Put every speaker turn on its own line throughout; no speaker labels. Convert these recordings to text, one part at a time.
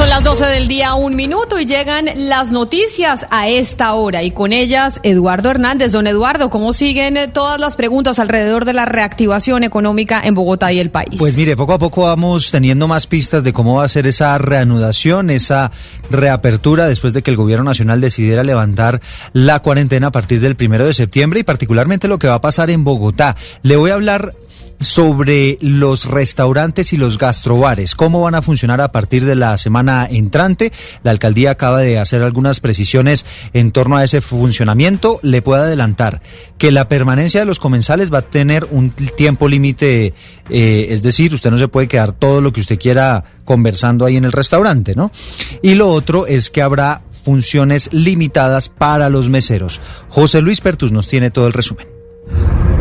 Son las 12 del día, un minuto, y llegan las noticias a esta hora. Y con ellas, Eduardo Hernández. Don Eduardo, ¿cómo siguen todas las preguntas alrededor de la reactivación económica en Bogotá y el país?
Pues mire, poco a poco vamos teniendo más pistas de cómo va a ser esa reanudación, esa reapertura después de que el gobierno nacional decidiera levantar la cuarentena a partir del primero de septiembre y particularmente lo que va a pasar en Bogotá. Le voy a hablar sobre los restaurantes y los gastrobares, cómo van a funcionar a partir de la semana entrante. La alcaldía acaba de hacer algunas precisiones en torno a ese funcionamiento. Le puedo adelantar que la permanencia de los comensales va a tener un tiempo límite, eh, es decir, usted no se puede quedar todo lo que usted quiera conversando ahí en el restaurante, ¿no? Y lo otro es que habrá funciones limitadas para los meseros. José Luis Pertus nos tiene todo el resumen.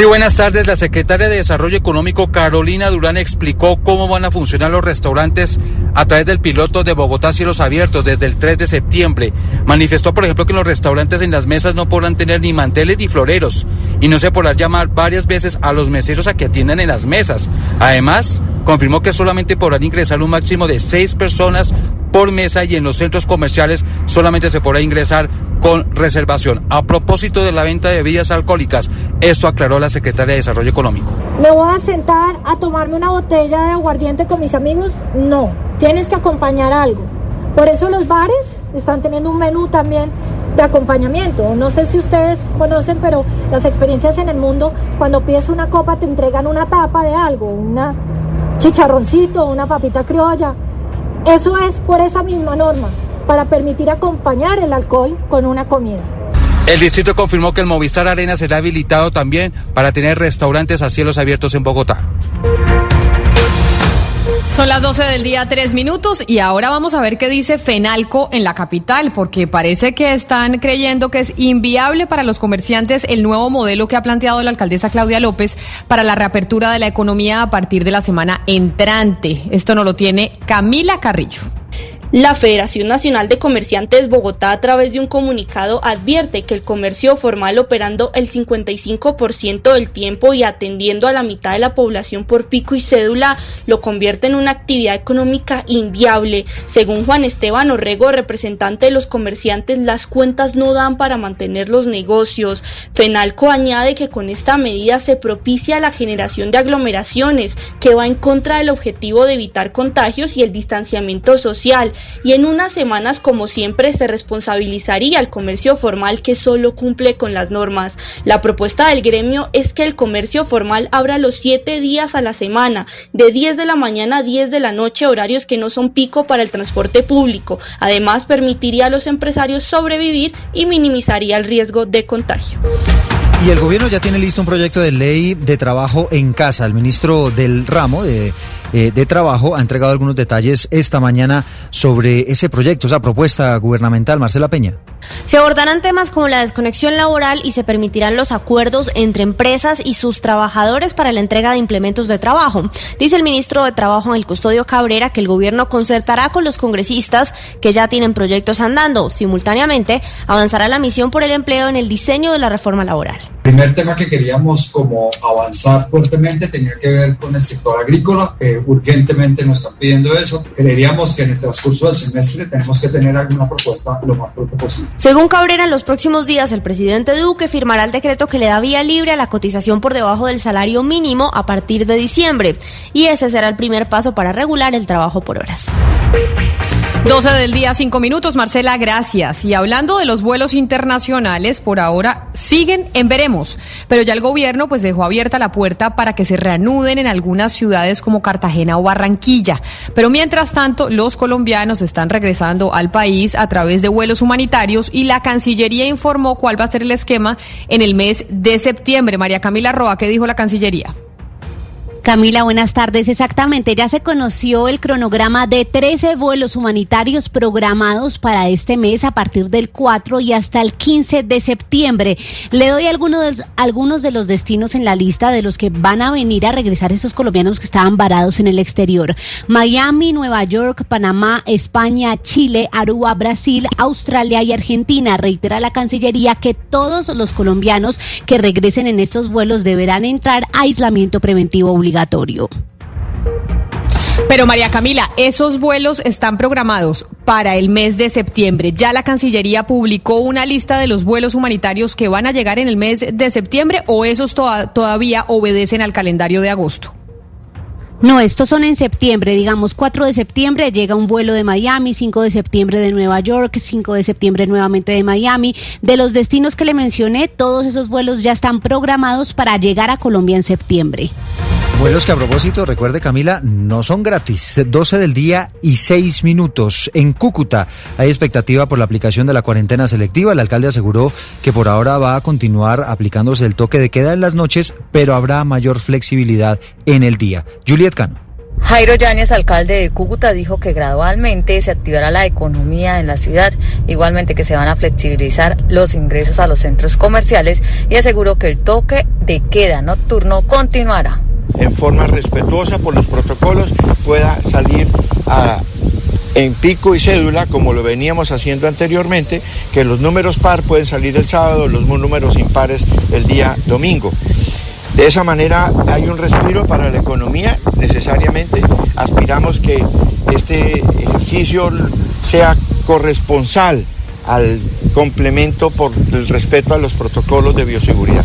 Sí, buenas tardes. La secretaria de Desarrollo Económico, Carolina Durán, explicó cómo van a funcionar los restaurantes a través del piloto de Bogotá Cielos Abiertos desde el 3 de septiembre. Manifestó, por ejemplo, que los restaurantes en las mesas no podrán tener ni manteles ni floreros y no se podrá llamar varias veces a los meseros a que atiendan en las mesas. Además, confirmó que solamente podrán ingresar un máximo de seis personas por mesa y en los centros comerciales solamente se podrá ingresar con reservación. A propósito de la venta de bebidas alcohólicas, esto aclaró la secretaria de Desarrollo Económico.
¿Me voy a sentar a tomarme una botella de aguardiente con mis amigos? No, tienes que acompañar algo. Por eso los bares están teniendo un menú también de acompañamiento. No sé si ustedes conocen, pero las experiencias en el mundo, cuando pides una copa te entregan una tapa de algo, una chicharroncito, una papita criolla. Eso es por esa misma norma, para permitir acompañar el alcohol con una comida.
El distrito confirmó que el Movistar Arena será habilitado también para tener restaurantes a cielos abiertos en Bogotá.
Son las 12 del día, tres minutos, y ahora vamos a ver qué dice Fenalco en la capital, porque parece que están creyendo que es inviable para los comerciantes el nuevo modelo que ha planteado la alcaldesa Claudia López para la reapertura de la economía a partir de la semana entrante. Esto no lo tiene Camila Carrillo.
La Federación Nacional de Comerciantes Bogotá a través de un comunicado advierte que el comercio formal operando el 55% del tiempo y atendiendo a la mitad de la población por pico y cédula lo convierte en una actividad económica inviable. Según Juan Esteban Orrego, representante de los comerciantes, las cuentas no dan para mantener los negocios. Fenalco añade que con esta medida se propicia la generación de aglomeraciones que va en contra del objetivo de evitar contagios y el distanciamiento social y en unas semanas, como siempre, se responsabilizaría al comercio formal que solo cumple con las normas. La propuesta del gremio es que el comercio formal abra los siete días a la semana, de 10 de la mañana a 10 de la noche, horarios que no son pico para el transporte público. Además, permitiría a los empresarios sobrevivir y minimizaría el riesgo de contagio.
Y el gobierno ya tiene listo un proyecto de ley de trabajo en casa. El ministro del ramo de, eh, de Trabajo ha entregado algunos detalles esta mañana sobre ese proyecto, esa propuesta gubernamental. Marcela Peña.
Se abordarán temas como la desconexión laboral y se permitirán los acuerdos entre empresas y sus trabajadores para la entrega de implementos de trabajo. Dice el ministro de Trabajo, el Custodio Cabrera, que el gobierno concertará con los congresistas que ya tienen proyectos andando. Simultáneamente, avanzará la misión por el empleo en el diseño de la reforma laboral.
El primer tema que queríamos como avanzar fuertemente tenía que ver con el sector agrícola, urgentemente nos están pidiendo eso. Creeríamos que en el transcurso del semestre tenemos que tener alguna propuesta lo más pronto posible.
Según Cabrera, en los próximos días el presidente Duque firmará el decreto que le da vía libre a la cotización por debajo del salario mínimo a partir de diciembre, y ese será el primer paso para regular el trabajo por horas.
12 del día, 5 minutos. Marcela, gracias. Y hablando de los vuelos internacionales, por ahora siguen en veremos. Pero ya el gobierno pues dejó abierta la puerta para que se reanuden en algunas ciudades como Cartagena o Barranquilla. Pero mientras tanto, los colombianos están regresando al país a través de vuelos humanitarios y la Cancillería informó cuál va a ser el esquema en el mes de septiembre. María Camila Roa, ¿qué dijo la Cancillería?
Camila, buenas tardes. Exactamente, ya se conoció el cronograma de 13 vuelos humanitarios programados para este mes a partir del 4 y hasta el 15 de septiembre. Le doy algunos de, los, algunos de los destinos en la lista de los que van a venir a regresar estos colombianos que estaban varados en el exterior. Miami, Nueva York, Panamá, España, Chile, Aruba, Brasil, Australia y Argentina. Reitera la Cancillería que todos los colombianos que regresen en estos vuelos deberán entrar a aislamiento preventivo obligatorio obligatorio.
Pero María Camila, esos vuelos están programados para el mes de septiembre. Ya la Cancillería publicó una lista de los vuelos humanitarios que van a llegar en el mes de septiembre o esos to todavía obedecen al calendario de agosto.
No, estos son en septiembre, digamos 4 de septiembre llega un vuelo de Miami, 5 de septiembre de Nueva York, 5 de septiembre nuevamente de Miami. De los destinos que le mencioné, todos esos vuelos ya están programados para llegar a Colombia en septiembre.
Vuelos que a propósito, recuerde Camila, no son gratis. 12 del día y 6 minutos. En Cúcuta hay expectativa por la aplicación de la cuarentena selectiva. El alcalde aseguró que por ahora va a continuar aplicándose el toque de queda en las noches, pero habrá mayor flexibilidad en el día. Juliet Cano.
Jairo Yáñez, alcalde de Cúcuta, dijo que gradualmente se activará la economía en la ciudad, igualmente que se van a flexibilizar los ingresos a los centros comerciales y aseguró que el toque de queda nocturno continuará.
En forma respetuosa por los protocolos pueda salir en pico y cédula, como lo veníamos haciendo anteriormente, que los números par pueden salir el sábado, los números impares el día domingo. De esa manera hay un respiro para la economía, necesariamente aspiramos que este ejercicio sea corresponsal al complemento por el respeto a los protocolos de bioseguridad.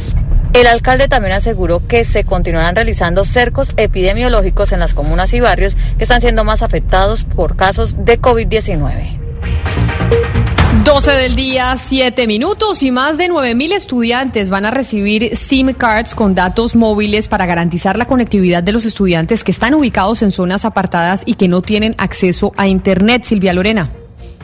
El alcalde también aseguró que se continuarán realizando cercos epidemiológicos en las comunas y barrios que están siendo más afectados por casos de COVID-19.
12 del día, 7 minutos y más de 9 mil estudiantes van a recibir SIM cards con datos móviles para garantizar la conectividad de los estudiantes que están ubicados en zonas apartadas y que no tienen acceso a Internet. Silvia Lorena.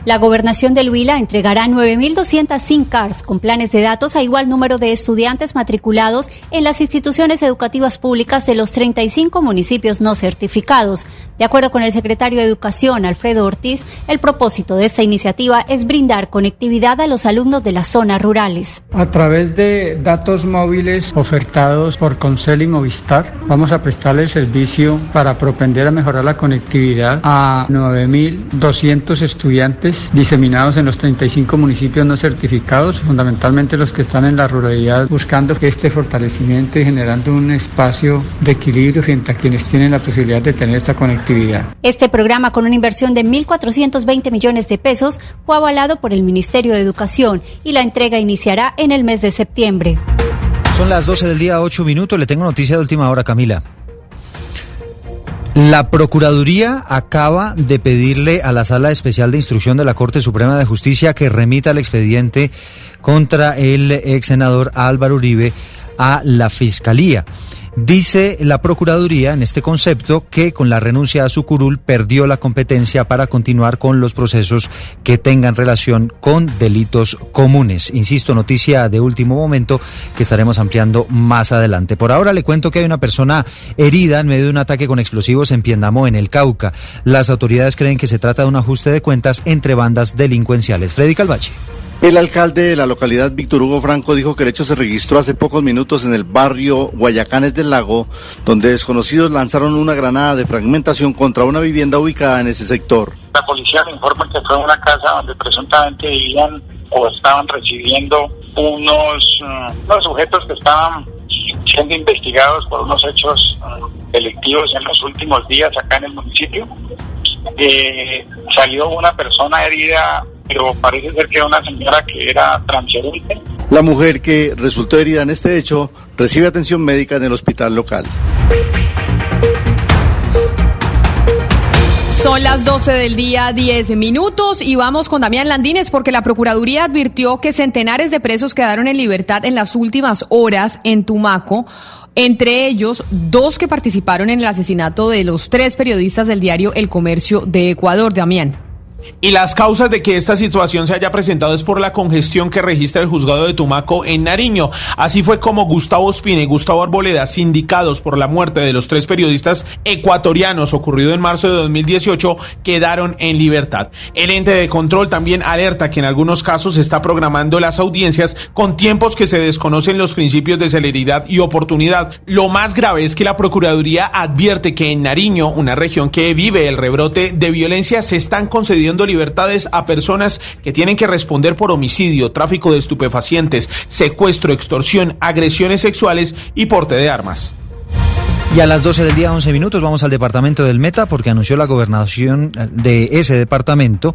La gobernación del Huila entregará 9.200 SIM cards con planes de datos a igual número de estudiantes matriculados en las instituciones educativas públicas de los 35 municipios no certificados. De acuerdo con el secretario de Educación, Alfredo Ortiz, el propósito de esta iniciativa es brindar conectividad a los alumnos de las zonas rurales.
A través de datos móviles ofertados por Concel y Movistar, vamos a prestarle el servicio para propender a mejorar la conectividad a 9.200 estudiantes diseminados en los 35 municipios no certificados, fundamentalmente los que están en la ruralidad, buscando este fortalecimiento y generando un espacio de equilibrio frente a quienes tienen la posibilidad de tener esta conectividad.
Este programa, con una inversión de 1.420 millones de pesos, fue avalado por el Ministerio de Educación y la entrega iniciará en el mes de septiembre.
Son las 12 del día, 8 minutos. Le tengo noticia de última hora, Camila. La Procuraduría acaba de pedirle a la Sala Especial de Instrucción de la Corte Suprema de Justicia que remita el expediente contra el ex senador Álvaro Uribe a la Fiscalía. Dice la Procuraduría en este concepto que con la renuncia a su curul perdió la competencia para continuar con los procesos que tengan relación con delitos comunes. Insisto, noticia de último momento que estaremos ampliando más adelante. Por ahora le cuento que hay una persona herida en medio de un ataque con explosivos en Piendamó, en el Cauca. Las autoridades creen que se trata de un ajuste de cuentas entre bandas delincuenciales. Freddy Calvache.
El alcalde de la localidad, Víctor Hugo Franco, dijo que el hecho se registró hace pocos minutos en el barrio Guayacanes del Lago, donde desconocidos lanzaron una granada de fragmentación contra una vivienda ubicada en ese sector.
La policía me informa que fue una casa donde presuntamente vivían o estaban recibiendo unos, unos sujetos que estaban siendo investigados por unos hechos delictivos en los últimos días acá en el municipio. Eh, salió una persona herida pero parece ser que una señora que era transeúnte.
La mujer que resultó herida en este hecho recibe atención médica en el hospital local.
Son las 12 del día, 10 minutos, y vamos con Damián Landines porque la Procuraduría advirtió que centenares de presos quedaron en libertad en las últimas horas en Tumaco. Entre ellos, dos que participaron en el asesinato de los tres periodistas del diario El Comercio de Ecuador. Damián.
Y las causas de que esta situación se haya presentado es por la congestión que registra el juzgado de Tumaco en Nariño. Así fue como Gustavo Espina y Gustavo Arboleda, sindicados por la muerte de los tres periodistas ecuatorianos ocurrido en marzo de 2018, quedaron en libertad. El ente de control también alerta que en algunos casos se está programando las audiencias con tiempos que se desconocen los principios de celeridad y oportunidad. Lo más grave es que la Procuraduría advierte que en Nariño, una región que vive el rebrote de violencia, se están concediendo libertades a personas que tienen que responder por homicidio, tráfico de estupefacientes, secuestro, extorsión, agresiones sexuales y porte de armas.
Y a las 12 del día, 11 minutos, vamos al departamento del Meta porque anunció la gobernación de ese departamento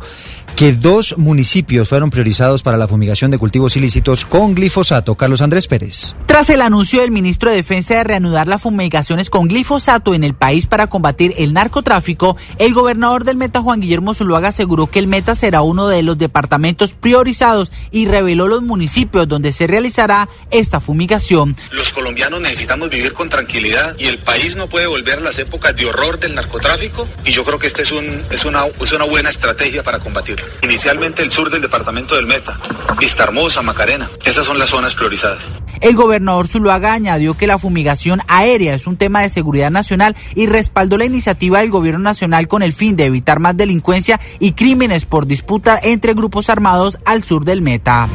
que dos municipios fueron priorizados para la fumigación de cultivos ilícitos con glifosato. Carlos Andrés Pérez.
Tras el anuncio del ministro de Defensa de reanudar las fumigaciones con glifosato en el país para combatir el narcotráfico, el gobernador del Meta, Juan Guillermo Zuluaga, aseguró que el Meta será uno de los departamentos priorizados y reveló los municipios donde se realizará esta fumigación.
Los colombianos necesitamos vivir con tranquilidad y el país no puede volver a las épocas de horror del narcotráfico y yo creo que esta es, un, es, una, es una buena estrategia para combatirlo. Inicialmente el sur del departamento del Meta, Vista Hermosa, Macarena, esas son las zonas priorizadas.
El gobernador Zuluaga añadió que la fumigación aérea es un tema de seguridad nacional y respaldó la iniciativa del gobierno nacional con el fin de evitar más delincuencia y crímenes por disputa entre grupos armados al sur del Meta.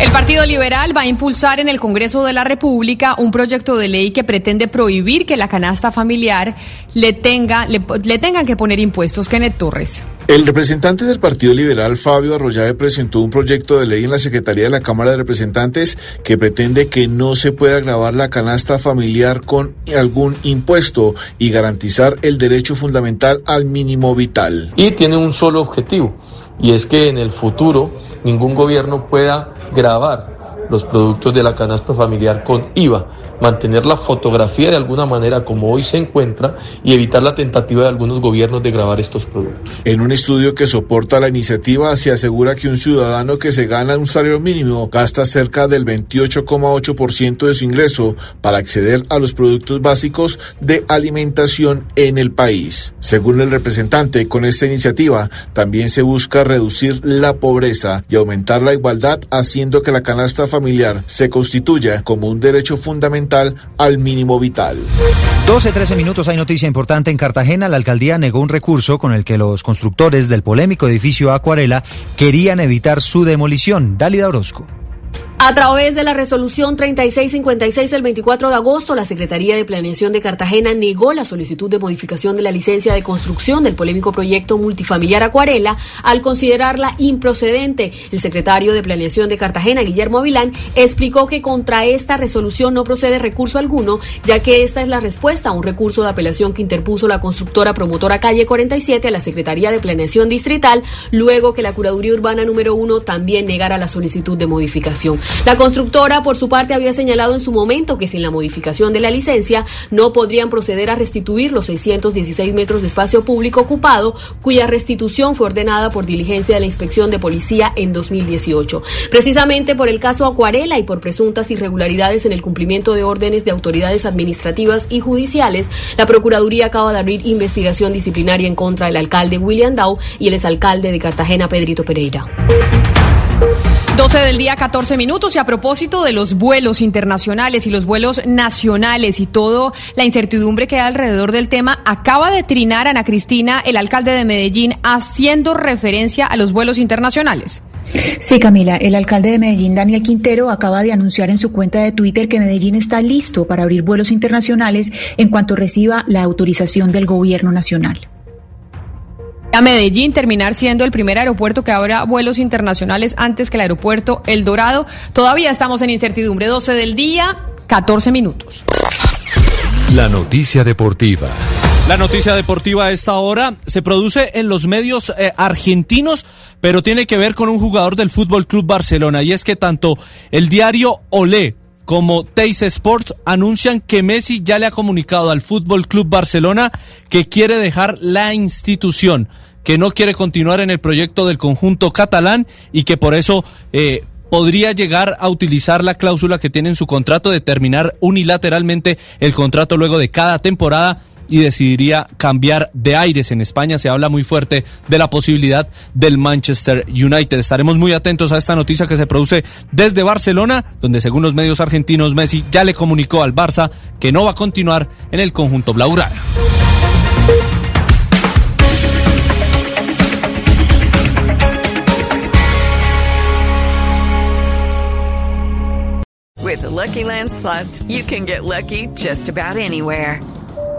El Partido Liberal va a impulsar en el Congreso de la República un proyecto de ley que pretende prohibir que la canasta familiar le, tenga, le, le tengan que poner impuestos. Kenneth Torres.
El representante del Partido Liberal, Fabio Arroyave, presentó un proyecto de ley en la Secretaría de la Cámara de Representantes que pretende que no se pueda grabar la canasta familiar con algún impuesto y garantizar el derecho fundamental al mínimo vital.
Y tiene un solo objetivo, y es que en el futuro ningún gobierno pueda grabar los productos de la canasta familiar con IVA, mantener la fotografía de alguna manera como hoy se encuentra y evitar la tentativa de algunos gobiernos de grabar estos productos.
En un estudio que soporta la iniciativa se asegura que un ciudadano que se gana un salario mínimo gasta cerca del 28,8% de su ingreso para acceder a los productos básicos de alimentación en el país. Según el representante, con esta iniciativa también se busca reducir la pobreza y aumentar la igualdad haciendo que la canasta familiar familiar se constituya como un derecho fundamental al mínimo vital.
12, 13 minutos, hay noticia importante en Cartagena. La alcaldía negó un recurso con el que los constructores del polémico edificio Acuarela querían evitar su demolición. Dálida Orozco.
A través de la resolución 3656 del 24 de agosto, la Secretaría de Planeación de Cartagena negó la solicitud de modificación de la licencia de construcción del polémico proyecto multifamiliar Acuarela al considerarla improcedente. El secretario de Planeación de Cartagena, Guillermo Avilán, explicó que contra esta resolución no procede recurso alguno, ya que esta es la respuesta a un recurso de apelación que interpuso la constructora promotora Calle 47 a la Secretaría de Planeación Distrital, luego que la Curaduría Urbana número 1 también negara la solicitud de modificación. La constructora, por su parte, había señalado en su momento que sin la modificación de la licencia no podrían proceder a restituir los 616 metros de espacio público ocupado, cuya restitución fue ordenada por diligencia de la Inspección de Policía en 2018. Precisamente por el caso Acuarela y por presuntas irregularidades en el cumplimiento de órdenes de autoridades administrativas y judiciales, la Procuraduría acaba de abrir investigación disciplinaria en contra del alcalde William Dow y el exalcalde de Cartagena, Pedrito Pereira.
12 del día, 14 minutos. Y a propósito de los vuelos internacionales y los vuelos nacionales y toda la incertidumbre que hay alrededor del tema, acaba de trinar Ana Cristina, el alcalde de Medellín, haciendo referencia a los vuelos internacionales.
Sí, Camila, el alcalde de Medellín, Daniel Quintero, acaba de anunciar en su cuenta de Twitter que Medellín está listo para abrir vuelos internacionales en cuanto reciba la autorización del gobierno nacional
a Medellín terminar siendo el primer aeropuerto que abra vuelos internacionales antes que el aeropuerto El Dorado. Todavía estamos en incertidumbre 12 del día, 14 minutos.
La noticia deportiva.
La noticia deportiva a esta hora se produce en los medios eh, argentinos, pero tiene que ver con un jugador del Fútbol Club Barcelona y es que tanto el diario Olé
como Teis Sports anuncian que Messi ya le ha comunicado al Fútbol Club Barcelona que quiere dejar la institución, que no quiere continuar en el proyecto del conjunto catalán y que por eso eh, podría llegar a utilizar la cláusula que tiene en su contrato de terminar unilateralmente el contrato luego de cada temporada y decidiría cambiar de aires. En España se habla muy fuerte de la posibilidad del Manchester United. Estaremos muy atentos a esta noticia que se produce desde Barcelona, donde según los medios argentinos Messi ya le comunicó al Barça que no va a continuar en el conjunto blaugrana.
With Lucky Land slots, you can get lucky just about anywhere.